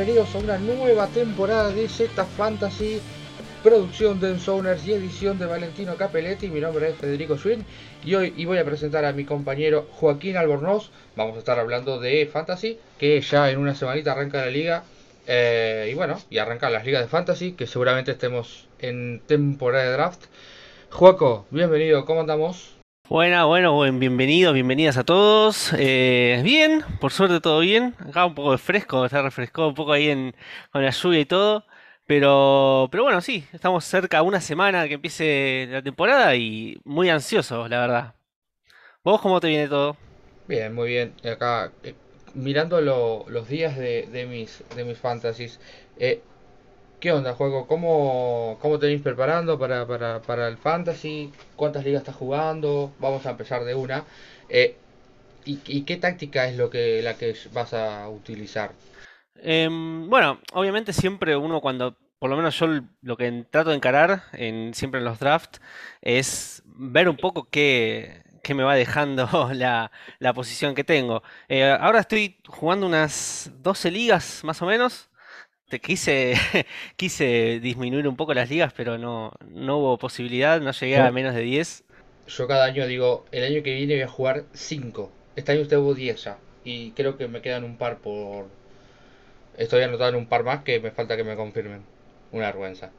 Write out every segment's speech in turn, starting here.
bienvenidos a una nueva temporada de Z Fantasy, producción de Ensoners y edición de Valentino Capelletti. Mi nombre es Federico Schwinn y hoy voy a presentar a mi compañero Joaquín Albornoz. Vamos a estar hablando de Fantasy, que ya en una semanita arranca la liga. eh, y bueno, y arrancan las ligas de Fantasy, que seguramente estemos en temporada de draft. Joaco, bienvenido, ¿cómo andamos? Buena, bueno, buen, bienvenidos, bienvenidas a todos. Eh, bien, por suerte todo bien. Acá un poco de fresco, está refrescado un poco ahí en, con la lluvia y todo. Pero, pero bueno, sí, estamos cerca a una semana que empiece la temporada y muy ansiosos, la verdad. ¿Vos cómo te viene todo? Bien, muy bien. Acá, eh, mirando lo- los días de, de mis, de mis fantasies, eh, ¿qué onda, juego? ¿Cómo, cómo te venís preparando para, para, para el fantasy? ¿Cuántas ligas estás jugando? Vamos a empezar de una. Eh, ¿y, y qué táctica es lo que, la que vas a utilizar? Em, bueno, obviamente siempre uno cuando, por lo menos yo lo que trato de encarar en, siempre en los drafts es ver un poco qué, qué me va dejando la, la posición que tengo. Eh, ahora estoy jugando unas 12 ligas más o menos. Te quise, quise disminuir un poco las ligas, pero no, no hubo posibilidad, no llegué a menos de 10. yo cada año digo, el año que viene voy a jugar 5. Este año tengo 10 ya. Y creo que me quedan un par por... Estoy anotando un par más que me falta que me confirmen. Una vergüenza.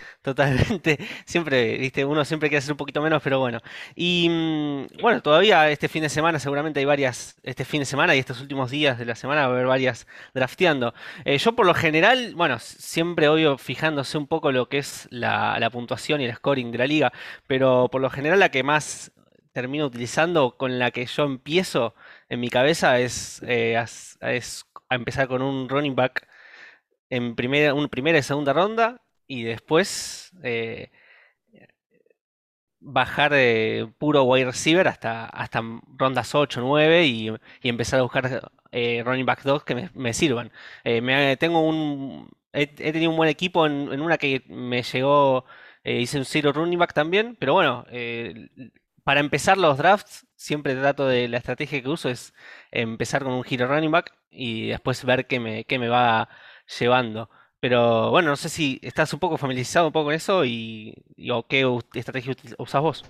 Totalmente, siempre, viste, uno siempre quiere hacer un poquito menos, pero bueno. Y mm, bueno, todavía este fin de semana seguramente hay varias, este fin de semana y estos últimos días de la semana va a haber varias drafteando. Eh, yo por lo general, bueno, siempre obvio fijándose un poco lo que es la, la puntuación y el scoring de la liga, pero por lo general la que más termino utilizando, con la que yo empiezo en mi cabeza es, eh, as- es a empezar con un running back en primera, un, primera y segunda ronda y después eh, bajar de puro wide receiver hasta, hasta rondas 8 9 y, y empezar a buscar eh, running back 2 que me, sirvan. Eh, tengo un, he, tenido un buen equipo en, en una que me llegó, hice un zero running back también, pero bueno, para empezar los drafts siempre trato de, la estrategia que uso es empezar con un hero running back y después ver qué me, qué me va llevando. Pero bueno, no sé si estás un poco familiarizado un poco con eso y, y- qué estrategia usas vos.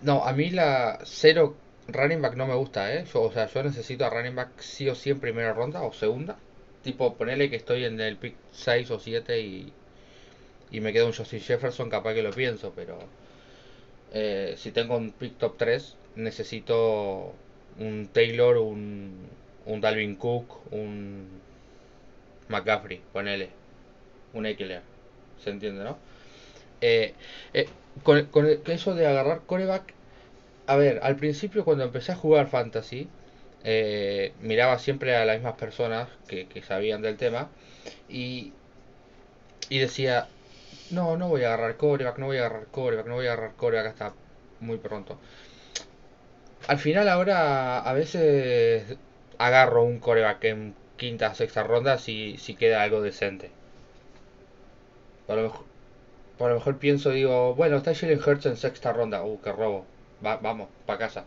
No, a mí la cero running back no me gusta, ¿eh? Yo, o sea, yo necesito a running back sí o sí en primera ronda o segunda. Tipo, ponele que estoy en el pick 6 o 7 y, y me queda un Justin Jefferson, capaz que lo pienso, pero eh, si tengo un pick top 3, necesito un Taylor, un, un Dalvin Cook, un McCaffrey, ponele, un Eckler. ¿Se entiende, no? Eh, eh, con, eso de agarrar coreback, a ver, al principio cuando empecé a jugar fantasy, eh, miraba siempre a las mismas personas que, sabían del tema y, y decía, no, no voy a agarrar coreback, no voy a agarrar coreback, no voy a agarrar coreback hasta muy pronto. Al final ahora a veces agarro un coreback en quinta, sexta ronda si, si queda algo decente. A lo mejor, por lo mejor pienso, digo, bueno, está Jalen Hurts en sexta ronda. Uh, qué robo. Va- vamos, para casa.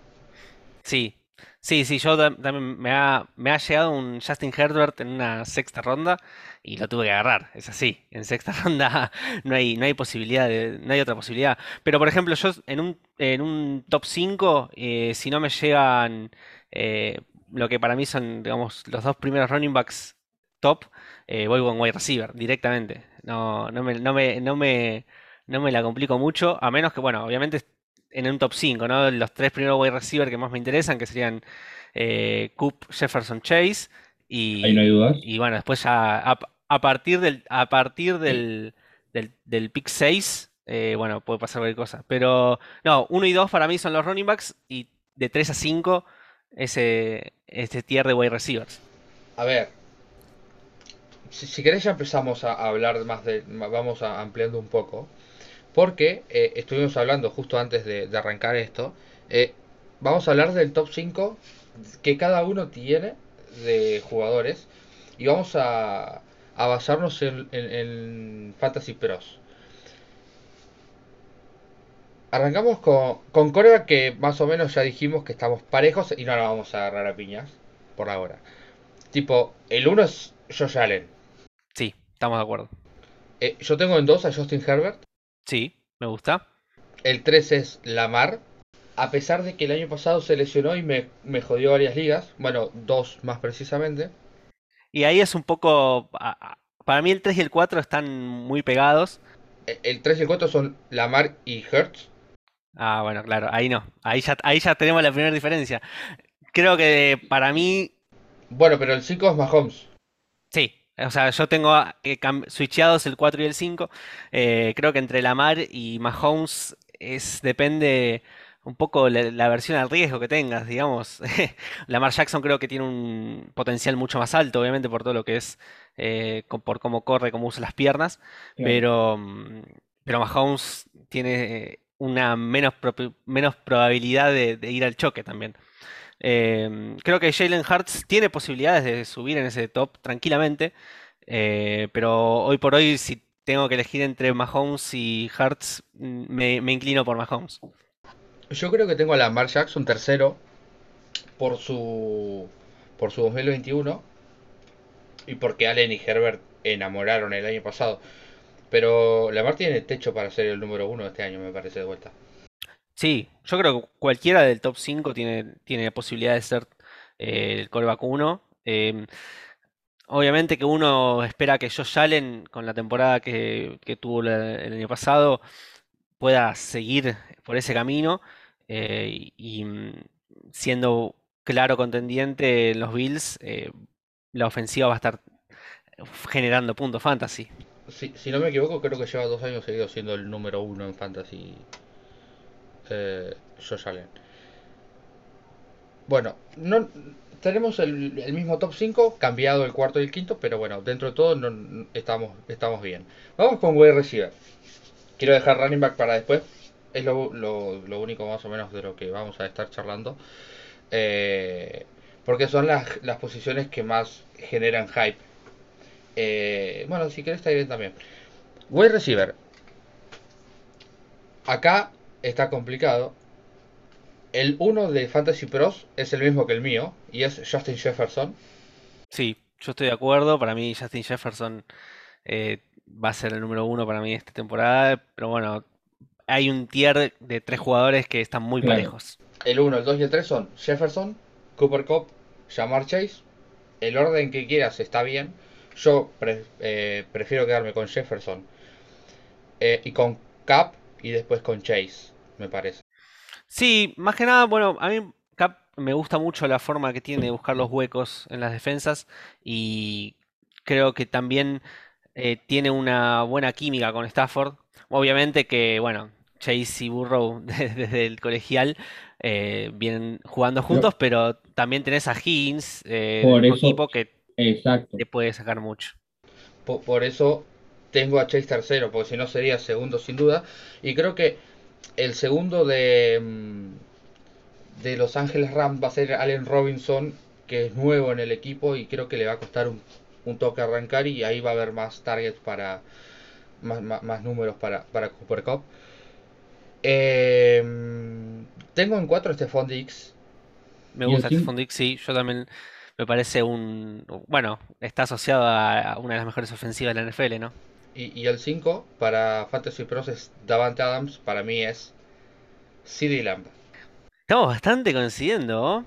Sí, sí, sí, yo tam- también me ha, me ha llegado un Justin Herbert en una sexta ronda y lo tuve que agarrar, es así, en sexta ronda no hay, no hay posibilidad de- no hay otra posibilidad. Pero por ejemplo, yo en un, en un top 5, eh, si no me llegan eh, lo que para mí son, digamos, los dos primeros running backs top, eh, voy con wide receiver directamente. No, no me, no me, no me, no me la complico mucho, a menos que, bueno, obviamente en un top 5, ¿no? Los tres primeros wide receiver que más me interesan, que serían eh, Coop, Jefferson, Chase, Ahí no hay y, dudas. y bueno, después ya a, a partir del, a partir del, del, del pick 6, eh, bueno, puede pasar cualquier cosa. Pero no, uno y 2 para mí son los running backs y de 3 a 5 ese, este tier de wide receivers. A ver, si, si querés ya empezamos a, hablar más de... Vamos ampliando un poco. Porque eh, estuvimos hablando justo antes de, arrancar esto. eh, vamos a hablar del top 5 que cada uno tiene de jugadores. Y vamos a, a basarnos en, en, Fantasy Pros. Arrancamos con, con Corea que más o menos ya dijimos que estamos parejos y no la vamos a agarrar a piñas por ahora. Tipo, el uno es Josh Allen. Estamos de acuerdo. Eh, yo tengo en dos a Justin Herbert. Sí, me gusta. El 3 es Lamar. A pesar de que el año pasado se lesionó y me, me jodió varias ligas. Bueno, dos más precisamente. Y ahí es un poco... Para mí el 3 y el 4 están muy pegados. E, el 3 y el 4 son Lamar y Hertz. Ah, bueno, claro, ahí no. Ahí ya, ahí ya tenemos la primera diferencia. Creo que para mí... Bueno, pero el 5 es Mahomes. Sí, o sea, yo tengo eh, switchados el 4 y el 5. Eh, creo que entre Lamar y Mahomes es, depende un poco la, versión al riesgo que tengas, digamos. Lamar Jackson creo que tiene un potencial mucho más alto, obviamente, por todo lo que es, eh, por cómo corre, cómo usa las piernas. Pero, mm, pero Mahomes tiene una menos, menos probabilidad de, ir al choque también. Em, creo que Jalen Hurts tiene posibilidades de subir en ese top tranquilamente, eh, pero hoy por hoy, si tengo que elegir entre Mahomes y Hurts, mm, me, inclino por Mahomes. Yo creo que tengo a Lamar Jackson tercero por su por su 2021 y porque Allen y Herbert enamoraron el año pasado. Pero Lamar tiene techo para ser el número uno este año, me parece, de vuelta. Sí, yo creo que cualquiera del top 5 tiene, tiene posibilidad de ser eh, el coreback 1. Em, obviamente que uno espera que Josh Allen, con la temporada que, tuvo el año pasado, pueda seguir por ese camino eh, y, mm, siendo claro contendiente en los Bills, eh, la ofensiva va a estar generando puntos fantasy si, no me equivoco, creo que lleva dos años seguidos siendo el número uno en Fantasy eh. Bueno, no, tenemos el, mismo top 5, cambiado el cuarto y el quinto, pero bueno, dentro de todo estamos, bien. Vamos con wide receiver. Quiero dejar running back para después. Es lo, único más o menos de lo que vamos a estar charlando. Eh, porque son las, posiciones que más generan hype eh, bueno, si quieres está bien también. Wide receiver. Acá está complicado. El 1 de Fantasy Pros es el mismo que el mío y es Justin Jefferson. Sí, yo estoy de acuerdo. Para mí Justin Jefferson eh, va a ser el número 1 para mí esta temporada. Pero bueno, hay un tier de tres jugadores que están muy parejos. El 1, el 2 y el 3 son Jefferson, Cooper Cup, Jamar Chase. El orden que quieras está bien. Yo eh, prefiero quedarme con Jefferson eh, y con Cap y después con Chase, me parece. Sí, más que nada, bueno, a mí Cap me gusta mucho la forma que tiene de buscar los huecos en las defensas y creo que también eh, tiene una buena química con Stafford. Obviamente que, bueno, Chase y Burrow desde el colegial vienen jugando juntos, pero también tenés a Higgins, un equipo que Exacto. te puede sacar mucho. Por, eso tengo a Chase tercero, porque si no sería segundo sin duda. Y creo que el segundo de, mm, de Los Ángeles Rams va a ser Allen Robinson, que es nuevo en el equipo y creo que le va a costar un, toque arrancar y ahí va a haber más targets para más, números para, para Cooper Cup. Em, tengo en cuatro este Dix. Me gusta este Dix, sí, yo también me parece un. Bueno, está asociado a una de las mejores ofensivas de la NFL, ¿no? Y, el 5 para Fantasy Pros es Davante Adams, para mí es CD Lamb. Estamos bastante coincidiendo,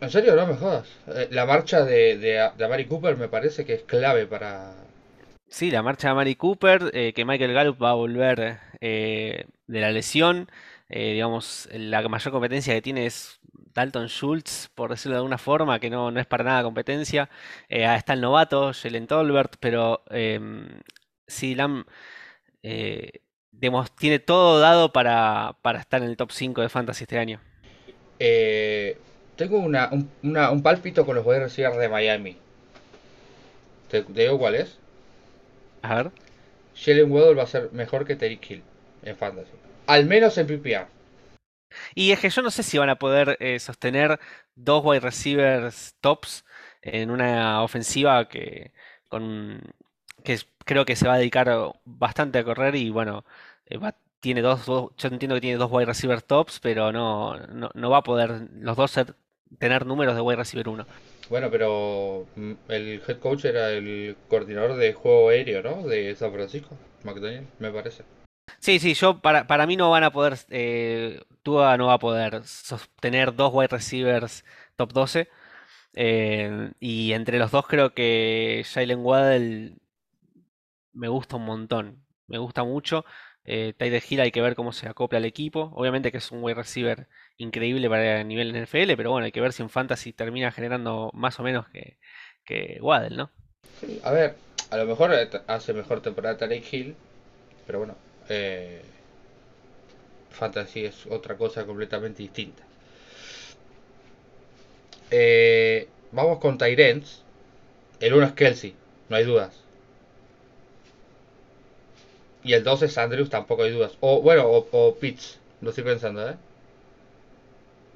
En serio, no me jodas. Eh, la marcha de, de, de Amari Cooper me parece que es clave para. Sí, la marcha de Amari Cooper, eh, que Michael Gallup va a volver eh, de la lesión. digamos, la mayor competencia que tiene es Dalton Schultz, por decirlo de alguna forma, que no, es para nada competencia. Está el novato, Jalen Tolbert, pero eh, sí, Lam eh, tiene todo dado para, estar en el top 5 de Fantasy este año. Eh, tengo una, un, un, pálpito con los wide receivers de Miami. ¿Te, digo cuál es? A ver. Jalen Waddle va a ser mejor que Terry Hill en Fantasy. Al menos en PPR. Y es que yo no sé si van a poder eh, sostener dos wide receivers tops en una ofensiva que, con, que creo que se va a dedicar bastante a correr y bueno, eh, tiene dos, yo entiendo que tiene dos wide receivers tops, pero no, no, va a poder los dos tener números de wide receiver 1. Bueno, pero mm, el head coach era el coordinador de juego aéreo, ¿no? De San Francisco, McDaniel, me parece. Sí, sí, yo para, para mí no van a poder, eh, Tua no va a poder sostener dos wide receivers top 12. eh, y entre los dos creo que Jalen Waddle me gusta un montón, me gusta mucho. Eh, Tyler Hill hay que ver cómo se acopla al equipo. Obviamente que es un wide receiver increíble para el nivel NFL, pero bueno, hay que ver si en Fantasy termina generando más o menos que, que Waddle, ¿no? Sí, a ver, a lo mejor hace mejor temporada Tarek Hill, pero bueno, eh, Fantasy es otra cosa completamente distinta. Eh, vamos con Tyrants. El uno es Kelsey, no hay dudas. Y el 2 es Andrews, tampoco hay dudas. O bueno, o, o Pitts, lo estoy pensando, ¿eh?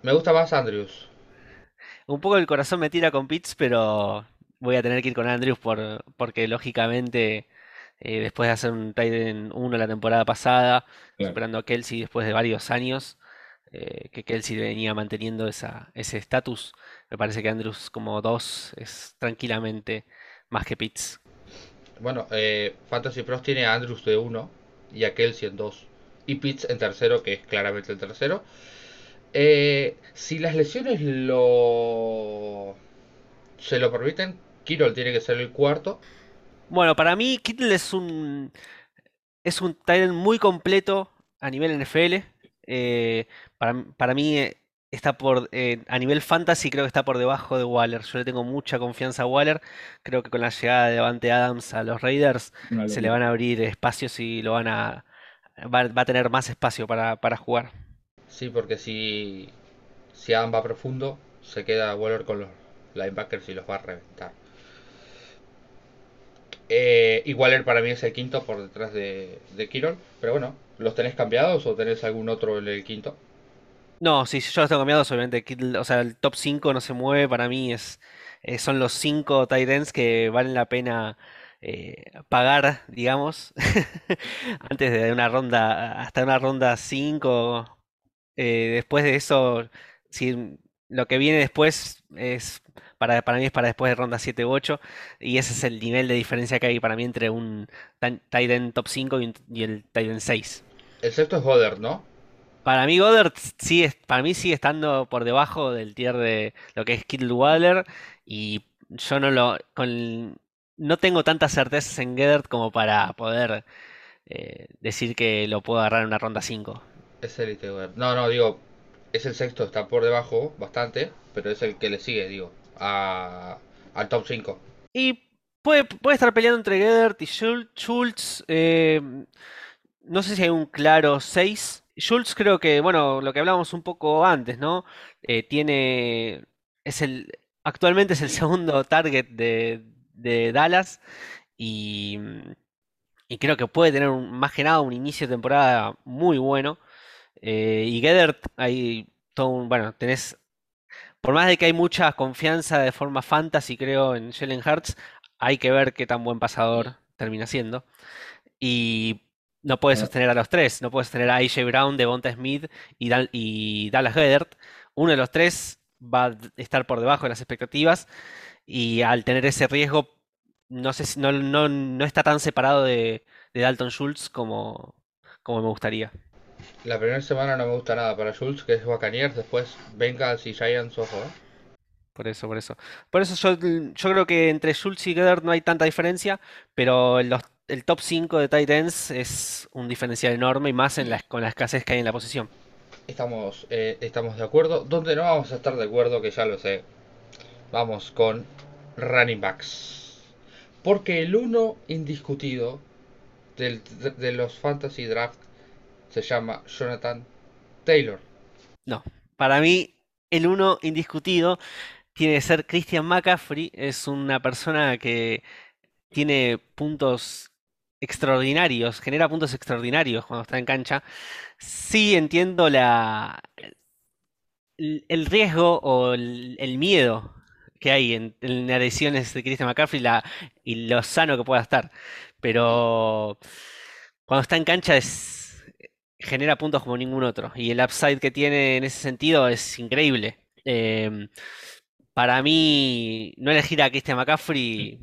Me gusta más Andrews. Un poco el corazón me tira con Pitts, pero voy a tener que ir con Andrews por, porque lógicamente eh, después de hacer un tight end 1 la temporada pasada, Claro. superando a Kelsey después de varios años, eh, que Kelsey venía manteniendo esa, ese estatus, me parece que Andrews como 2 es tranquilamente más que Pitts. Bueno, eh, Fantasy Pros tiene a Andrews de 1 y a Kelsey en 2. Y Pitts en tercero, que es claramente el tercero. Eh, si las lesiones lo se lo permiten, Kirol tiene que ser el cuarto. Bueno, para mí Kittle es un es un muy completo a nivel NFL. Eh, para, para mí eh, está por eh, a nivel fantasy creo que está por debajo de Waller. Yo le tengo mucha confianza a Waller. Creo que con la llegada de Davante Adams a los Raiders se le van a abrir espacios y lo van a va, va a tener más espacio para, para jugar. Sí, porque si, si Adam va profundo, se queda Waller con los linebackers y los va a reventar. Eh, y Waller para mí es el quinto por detrás de, de Kirol. Pero bueno, ¿los tenés cambiados o tenés algún otro en el quinto? No, sí, yo los tengo cambiados, obviamente. O sea, el top 5 no se mueve. Para mí es, eh, son los 5 tight ends que valen la pena eh, pagar, digamos, antes de una ronda, hasta una ronda 5. eh, después de eso, si lo que viene después es, para, para mí es para después de ronda 7 u 8. Y ese es el nivel de diferencia que hay para mí entre un tan- tight end top 5 y, un- y el tight end 6. El sexto es Goddard, ¿no? Para mí Goddard sigue, para mí sigue estando por debajo del tier de lo que es Kittle Waller y yo no lo con, no tengo tantas certezas en Goddard como para poder eh, decir que lo puedo agarrar en una ronda 5. Es élite Goddard. No, no, digo, es el sexto, está por debajo bastante, pero es el que le sigue, digo, a, al top 5. Y puede, puede estar peleando entre Goddard y Schul- Schultz. eh, no sé si hay un claro 6. Schultz creo que, bueno, lo que hablábamos un poco antes, ¿no? Eh, tiene, es el, actualmente es el segundo target de, de Dallas y, y creo que puede tener un- más que nada un inicio de temporada muy bueno. Eh, y Goddard, hay todo un, bueno, tenés por más de que hay mucha confianza de forma fantasy, creo, en Jalen Hurts, hay que ver qué tan buen pasador termina siendo. Y no puede Bueno, sostener a los tres. No puede sostener a AJ Brown, Devonta Smith y, Dal- y Dallas Goedert. Uno de los tres va a estar por debajo de las expectativas. Y al tener ese riesgo, no sé si no, no, no está tan separado de, de Dalton Schultz como, como me gustaría. La primera semana no me gusta nada para Schultz, que es Buccaneers, después Bengals y Giants, ojo, ¿eh? Por eso, por eso. Por eso yo, yo creo que entre Schultz y Goddard no hay tanta diferencia, pero en los- el top 5 de tight ends es un diferencial enorme y más en la, con la escasez que hay en la posición. Estamos, eh, estamos de acuerdo. Donde no vamos a estar de acuerdo, que ya lo sé. Vamos con running backs. Porque el uno indiscutido del- de, de los fantasy draft se llama Jonathan Taylor. No, para mí el uno indiscutido tiene que ser Christian McCaffrey. Es una persona que tiene puntos extraordinarios, genera puntos extraordinarios cuando está en cancha. Sí entiendo la, el riesgo o el, miedo que hay en, en las de Christian McCaffrey la- y lo sano que pueda estar. Pero cuando está en cancha es, genera puntos como ningún otro. Y el upside que tiene en ese sentido es increíble. Em, para mí, no elegir a Christian McCaffrey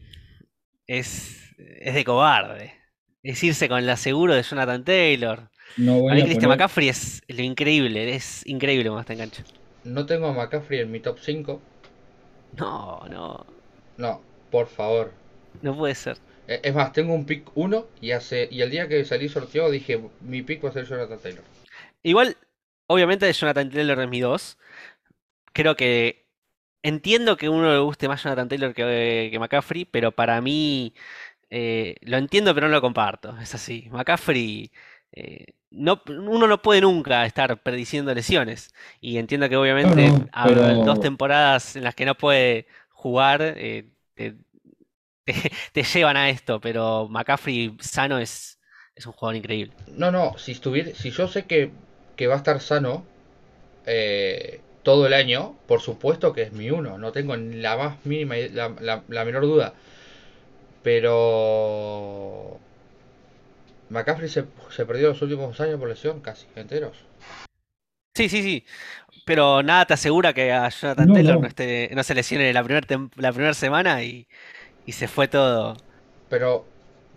es, es de cobarde. Es irse con el aseguro de Jonathan Taylor. No voy A mí Christian poner- McCaffrey es lo increíble, es increíble cuando está en cancha. No tengo a McCaffrey en mi top 5. No, no, No, por favor. no puede ser. Eh, Es más, tengo un pick 1 y hace y el día que salí sorteado dije, mi pick va a ser Jonathan Taylor. Igual, obviamente Jonathan Taylor es mi 2. Creo que entiendo que a uno le guste más Jonathan Taylor que, que McCaffrey, pero para mí eh, lo entiendo, pero no lo comparto. Es así. McCaffrey, eh, no, uno no puede nunca estar prediciendo lesiones. Y entiendo que obviamente No, a- dos temporadas en las que no puede jugar eh, te, te- te llevan a esto, pero McCaffrey sano es, es un jugador increíble. No, no, si estuviera, si yo sé que, que va a estar sano eh, todo el año, por supuesto que es mi uno, no tengo ni la más mínima, la- la menor duda. Pero McCaffrey se, se perdió los últimos años por lesión, casi enteros. Sí, sí, sí. Pero nada te asegura que a Jonathan No, Taylor no. no, esté, no se lesione la primera la primera semana y, y se fue todo. Pero,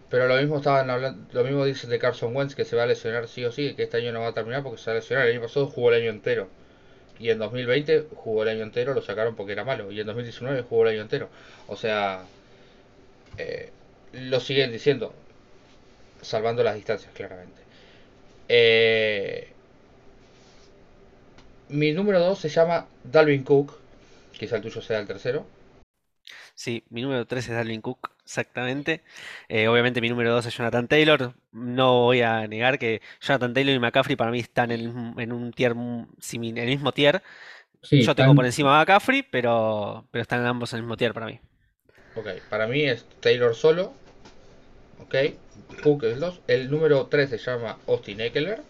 pero lo mismo estaban hablando, lo mismo dicen de Carson Wentz que se va a lesionar sí o sí, que este año no va a terminar porque se va a lesionar. El año pasado jugó el año entero. Y en 2020 jugó el año entero, lo sacaron porque era malo. Y en 2019 jugó el año entero. O sea, eh, lo siguen diciendo, salvando las distancias, claramente. Eh, mi número 2 se llama Dalvin Cook. Quizá el tuyo sea el tercero. Sí, mi número 3 es Dalvin Cook, exactamente. Eh, obviamente mi número 2 es Jonathan Taylor. No voy a negar que Jonathan Taylor y McCaffrey para mí están en, el mismo- en un tier, en el mismo tier. Sí, Yo tengo por encima a McCaffrey, pero, pero están ambos en el mismo tier para mí. Ok, para mí es Taylor solo. Ok, Cook es el 2. El número 3 se llama Austin Eckler.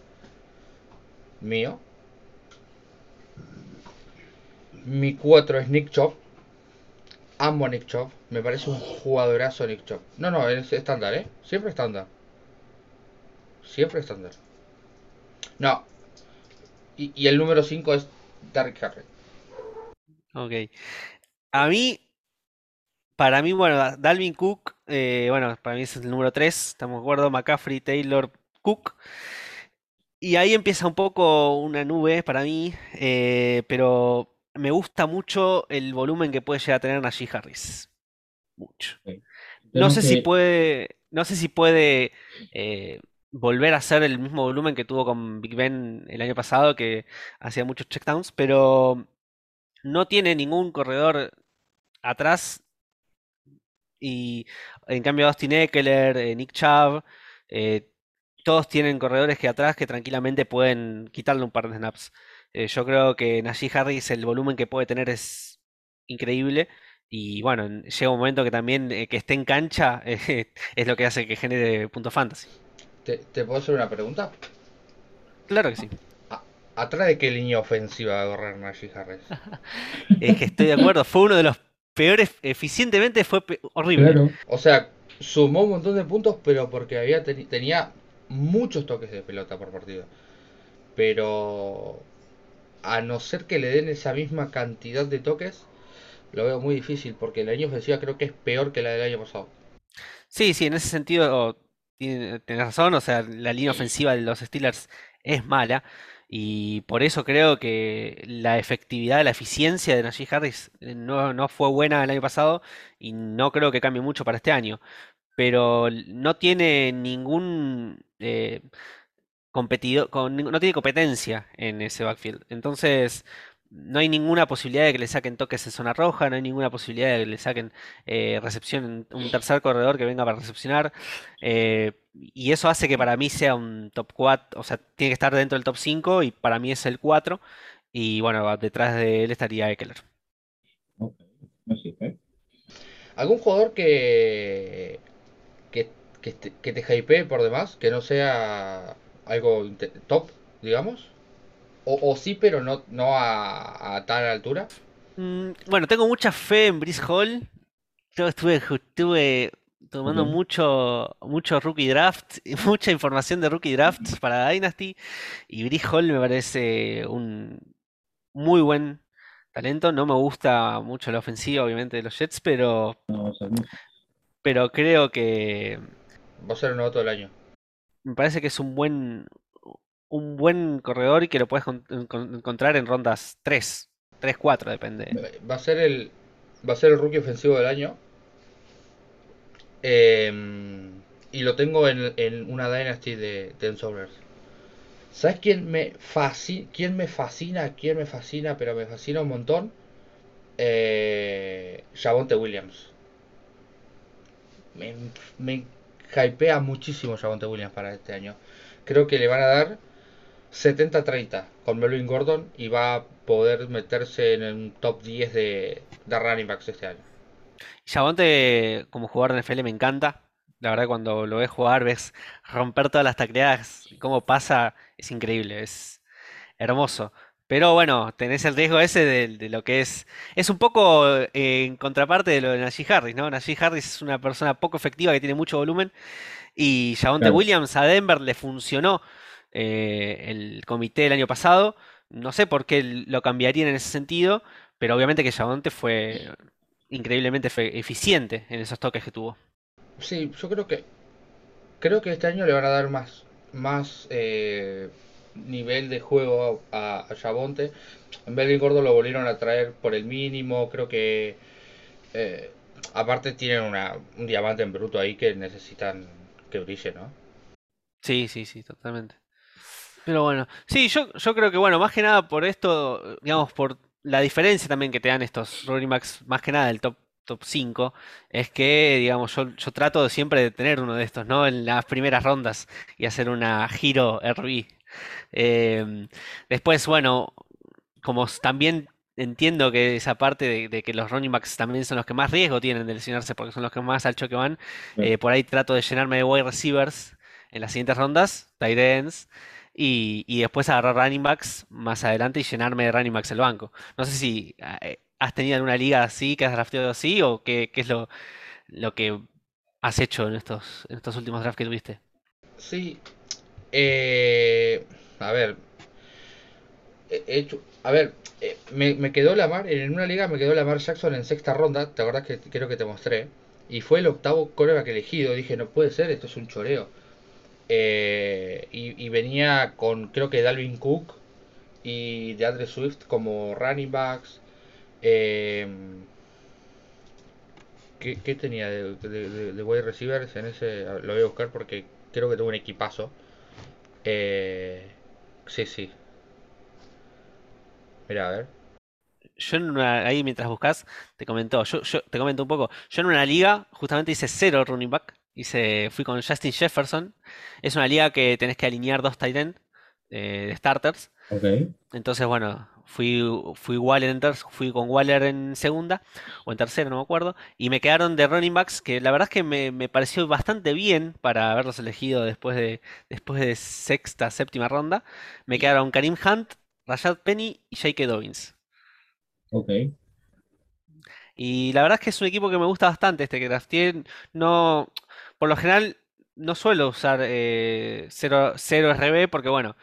Mío. Mi 4 es Nick Chop. Amo Nick Chop. Me parece un jugadorazo Nick Chop. No, no, es estándar, ¿eh? Siempre estándar. Siempre estándar. No. Y, y el número 5 es Derrick Henry. Ok. A mí, para mí, bueno, Dalvin Cook, eh, bueno, para mí es el número 3, estamos de acuerdo, McCaffrey, Taylor, Cook. Y ahí empieza un poco una nube para mí, eh, pero me gusta mucho el volumen que puede llegar a tener Najee Harris. Mucho. No sé si puede, no sé si puede eh, volver a hacer el mismo volumen que tuvo con Big Ben el año pasado, que hacía muchos checkdowns, pero no tiene ningún corredor atrás. Y en cambio Austin Eckler, eh, Nick Chubb, eh, todos tienen corredores que atrás que tranquilamente pueden quitarle un par de snaps. Eh, yo creo que Najee Harris, el volumen que puede tener es increíble. Y bueno, en- llega un momento que también eh, que esté en cancha es lo que hace que genere puntos fantasy. ¿Te, te puedo hacer una pregunta? Claro que sí. ¿Atrás de qué línea ofensiva va a correr Najee Harris? Es que estoy de acuerdo. Fue uno de los peores, eficientemente fue pe- horrible. Claro, O sea, sumó un montón de puntos, pero porque había teni- tenía muchos toques de pelota por partido. Pero a no ser que le den esa misma cantidad de toques, lo veo muy difícil, porque la línea ofensiva creo que es peor que la del año pasado. Sí, sí, en ese sentido tiene- tenés razón. O sea, la línea ofensiva de los Steelers es mala. Y por eso creo que la efectividad, la eficiencia de Najee Harris eh, no, no fue buena el año pasado y no creo que cambie mucho para este año. Pero no tiene ningún eh, competidor, con, no tiene competencia en ese backfield. Entonces, no hay ninguna posibilidad de que le saquen toques en zona roja, no hay ninguna posibilidad de que le saquen eh, recepción, un tercer corredor que venga para recepcionar. eh, y eso hace que para mí sea un top 4, o sea, tiene que estar dentro del top 5 y para mí es el 4. Y bueno, detrás de él estaría Eckler. ¿Algún jugador que, que, que, te, que te hypee por demás? Que no sea algo top, digamos. O, o sí, pero no, no a, a tal altura. Mm, bueno, tengo mucha fe en Brice Hall. Yo estuve, estuve tomando mucho, mucho rookie draft, y mucha información de rookie drafts para Dynasty. Y Brice Hall me parece un muy buen talento. No me gusta mucho la ofensiva, obviamente, de los Jets, pero, No pero creo que Va a ser el novato del año. me parece que es un buen, un buen corredor y que lo puedes con- encon- encontrar en rondas 3, 3, 4, depende. Va a ser el, va a ser el rookie ofensivo del año. Eh, y lo tengo en, una Dynasty de Sobers. ¿Sabes quién me fascina? ¿Quién me fascina? ¿Quién me fascina? Pero me fascina un montón. Eh, Williams. Me, me hypea muchísimo Javonte Williams para este año. Creo que le van a dar 70-30 con Melvin Gordon y va a poder meterse en el top 10 de, de running backs este año. Javonte como jugador de NFL me encanta. La verdad cuando lo ves jugar ves romper todas las tacleadas, cómo pasa, es increíble, es hermoso. Pero bueno, tenés el riesgo ese de, de lo que es. Es un poco eh, en contraparte de lo de Najee Harris, ¿no? Najee Harris es una persona poco efectiva que tiene mucho volumen. Y Javonte Claro. Williams a Denver le funcionó eh, el comité el año pasado. No sé por qué lo cambiarían en ese sentido, pero obviamente que Javonte fue increíblemente eficiente en esos toques que tuvo. Sí, yo creo que creo que este año le van a dar más más eh, nivel de juego a, a Javonte. En Melvin Gordon lo volvieron a traer por el mínimo. Creo que eh, aparte tienen una, un diamante en bruto ahí que necesitan que brille, ¿no? Sí, sí, sí, totalmente. Pero bueno, sí, yo, yo creo que bueno, más que nada por esto, digamos, por la diferencia también que te dan estos running backs, más que nada del top, top 5, es que, digamos, yo, yo trato de siempre de tener uno de estos, ¿no? En las primeras rondas y hacer una giro RB. Em, después, bueno, como también entiendo que esa parte de, de que los running backs también son los que más riesgo tienen de lesionarse porque son los que más al choque van, eh, por ahí trato de llenarme de wide receivers en las siguientes rondas, tight ends, y, y después agarrar running backs más adelante y llenarme de running backs el banco. No sé si eh, has tenido alguna liga así, que has drafteado así, o qué, qué es lo, lo que has hecho en estos, en estos últimos drafts que tuviste. Sí. eh, a ver. he hecho- a ver, eh, me, me quedó la mar, en una liga me quedó la mar Jackson en sexta ronda, ¿te acordás que creo que te mostré? Y fue el octavo coreback elegido, dije, no puede ser, esto es un choreo. Eh, y, venía con, creo que Dalvin Cook y DeAndre Swift como running backs. Eh, ¿qué, qué tenía de, de, de- de wide receivers en ese? Lo voy a buscar porque creo que tuvo un equipazo. Eh, sí, sí. Mira, a ver. Yo en una, ahí mientras buscas, te comentó, yo, yo te comento un poco. Yo en una liga justamente hice cero running back. Hice, fui con Justin Jefferson. Es una liga que tenés que alinear dos tight end eh, de starters. Ok. Entonces, bueno, fui, fui Waller en ter- fui con Waller en segunda o en tercera, no me acuerdo. Y me quedaron de running backs que la verdad es que me, me pareció bastante bien para haberlos elegido después de, después de sexta, séptima ronda. Me quedaron Karim Hunt, Rashad Penny y J.K. Dobbins. Ok. Y la verdad es que es un equipo que me gusta bastante este que drafteé. No, por lo general no suelo usar eh, 0, RB porque bueno,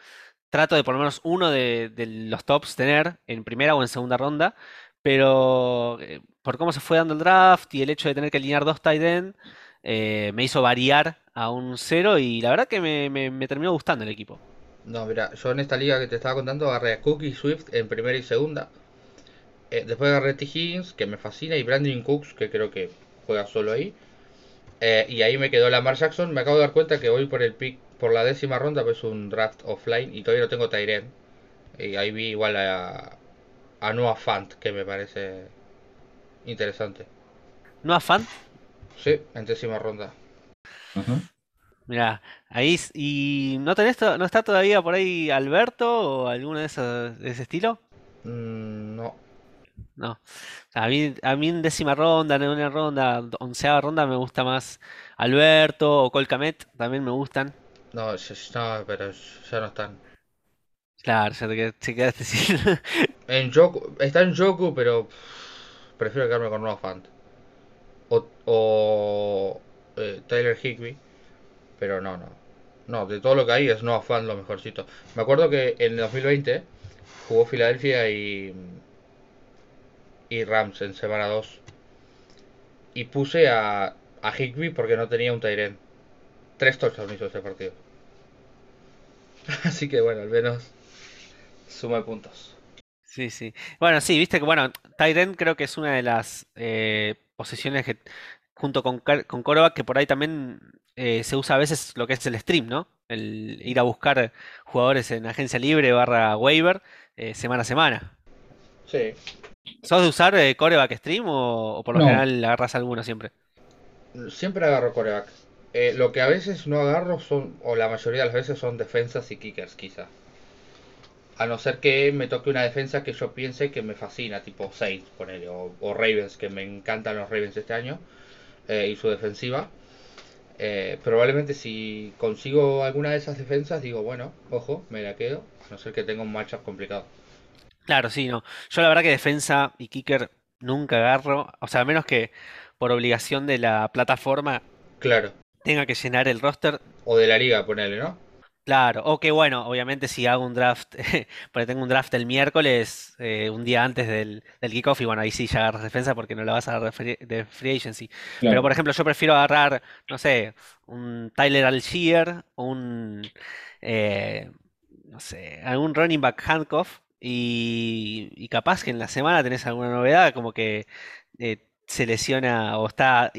trato de por lo menos uno de, los tops tener en primera o en segunda ronda. Pero eh, por cómo se fue dando el draft y el hecho de tener que alinear dos tight end, eh, me hizo variar a un 0 y la verdad que me, terminó gustando el equipo. No, mira, yo en esta liga que te estaba contando agarré a Cook y Swift en primera y segunda. Eh, después agarré a T. Higgins, que me fascina, y Brandon Cooks, que creo que juega solo ahí. Eh, y ahí me quedó Lamar Jackson. Me acabo de dar cuenta que voy por el pick, por la décima ronda, pues es un draft offline y todavía no tengo Tyren. Y ahí vi igual a, a Noah Fant, que me parece interesante. ¿No afán? Sí, en décima ronda. Ajá. Mira, ahí y no tenés to- no está todavía por ahí Alberto o alguno de esos de ese estilo? Mm, no. A mí, a mí en décima ronda, en una ronda, onceava ronda me gusta más Alberto o Colcamet, también me gustan. No, no, pero ya no están. Claro, ya te, qued- te quedaste sin. En Joku, está en Joku, pero prefiero quedarme con Noah Fant. O, o eh, Tyler Higby, pero no, no. No, de todo lo que hay es Noah Fant lo mejorcito. Me acuerdo que en el 2020 jugó Filadelfia y, y Rams en semana 2. Y puse a, a Higby porque no tenía un Tyren. Tres touchdowns hizo ese partido. Así que bueno, al menos suma puntos. Sí, sí. Bueno, sí, viste que, bueno, Tyrant creo que es una de las eh, posiciones que, junto con, con que por ahí también eh, se usa a veces lo que es el stream, ¿no? El ir a buscar jugadores en agencia libre barra waiver eh, semana a semana. Sí. ¿Sos de usar eh, coreback stream o, o por lo No. general agarras alguno siempre? Siempre agarro coreback. Eh, lo que a veces no agarro son, o la mayoría de las veces son defensas y kickers, quizá. A no ser que me toque una defensa que yo piense que me fascina, tipo Saints, ponele, o, o Ravens, que me encantan los Ravens este año, eh, y su defensiva. Eh, probablemente si consigo alguna de esas defensas, digo, bueno, ojo, me la quedo, a no ser que tenga un matchup complicado. Claro, sí, no. Yo la verdad que defensa y kicker nunca agarro, o sea, a menos que por obligación de la plataforma Claro. tenga que llenar el roster. O de la liga, ponele, ¿no? Claro, o que bueno, obviamente si hago un draft, porque tengo un draft el miércoles, eh, un día antes del, del kickoff, y bueno, ahí sí ya agarras defensa porque no la vas a agarrar de free, de free agency. Pero por ejemplo, yo prefiero agarrar, no sé, un Tyler Algier, un, eh, no sé, algún running back handcuff, y, y capaz que en la semana tenés alguna novedad, como que eh, se lesiona o está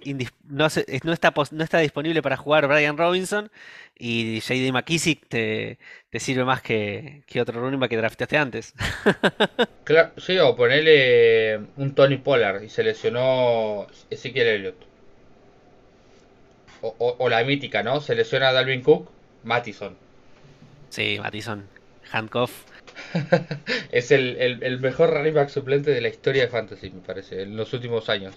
no, se- es- no está no está disponible para jugar Brian Robinson y JD McKissick te, te sirve más que, que otro running back que drafteaste antes. Claro, sí, o ponele un Tony Pollard y se lesionó Ezekiel Elliott. O, o- o la mítica, ¿no? Se lesiona a Dalvin Cook, Mattison. Sí, Mattison, handcuff. Es el, el- el mejor running back suplente de la historia de Fantasy, me parece, en los últimos años.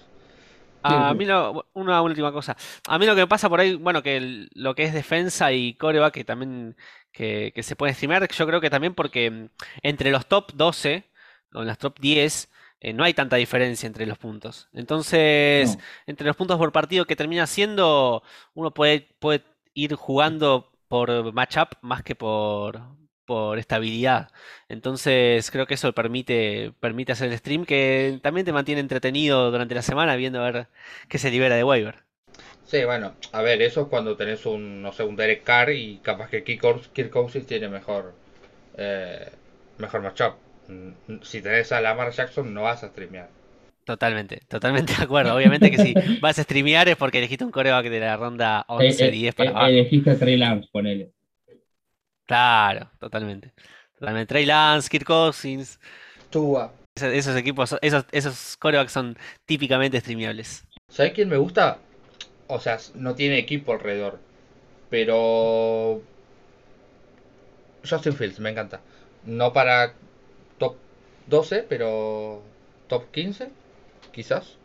A mí lo- una última cosa. A mí lo que me pasa por ahí, bueno, que el- lo que es defensa y coreback que también que, que se puede streamear, yo creo que también porque mm, entre los top 12 o en las top 10 eh, no hay tanta diferencia entre los puntos. Entonces, No. entre los puntos por partido que termina siendo, uno puede, puede ir jugando por matchup más que por, por estabilidad. Entonces, creo que eso permite, permite hacer el stream que también te mantiene entretenido durante la semana viendo a ver qué se libera de waiver. Sí, bueno, a ver, eso es cuando tenés un, no sé, un Derek Carr y capaz que Kirk Cousins- Kirk Cousins tiene mejor, eh, mejor matchup. Mm, Si tenés a Lamar Jackson no vas a streamear. Totalmente, totalmente de acuerdo. Obviamente que si vas a streamear es porque elegiste un coreback de la ronda Eh, 11, eh, 10 para eh, abajo. elegiste a Trey Lance, ponele. Claro, totalmente. Totalmente. Trey Lance, Kirk Cousins, Tua. esos, esos equipos, esos, esos corebacks son típicamente streameables. ¿Sabes quién me gusta? O sea, no tiene equipo alrededor. Pero. Justin Fields, me encanta. No para top 12, pero top 15, quizás.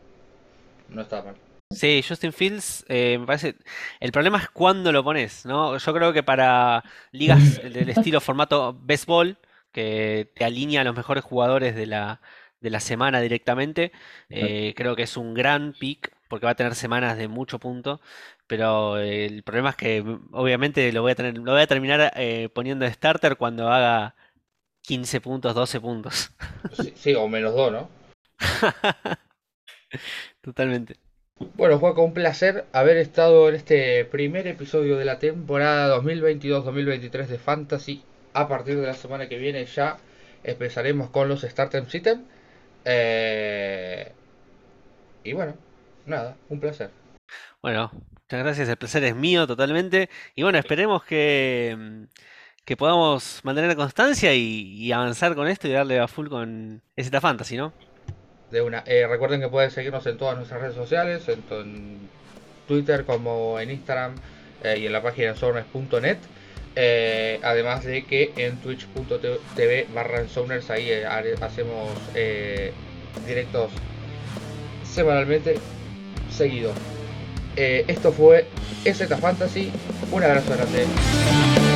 No está mal. Sí, Justin Fields, eh, me parece. El problema es cuándo lo pones, ¿no? Yo creo que para ligas del estilo formato ball, que te alinea a los mejores jugadores de la, de la semana directamente, eh, creo que es un gran pick, porque va a tener semanas de mucho punto. Pero el problema es que mm, obviamente lo voy a tener, lo voy a terminar eh, poniendo de starter cuando haga 15 puntos, 12 puntos. Sí, sí, o menos 2, ¿no? Totalmente. Bueno, Juaco, un placer haber estado en este primer episodio de la temporada 2022-2023 de Fantasy. A partir de la semana que viene ya empezaremos con los Startem System. Eh, Y bueno, nada, un placer. Bueno, muchas gracias, el placer es mío totalmente. Y bueno, esperemos que, mm, que podamos mantener la constancia y, y avanzar con esto y darle a full con EZ Fantasy, ¿no? Eh, recuerden que pueden seguirnos en todas nuestras redes sociales, tanto en Twitter como en Instagram eh, y en la página ensomers.net. Eh, además de que en twitch.tv barra ahí eh, hacemos directos semanalmente seguido. Esto fue EZ Fantasy. Un abrazo grande.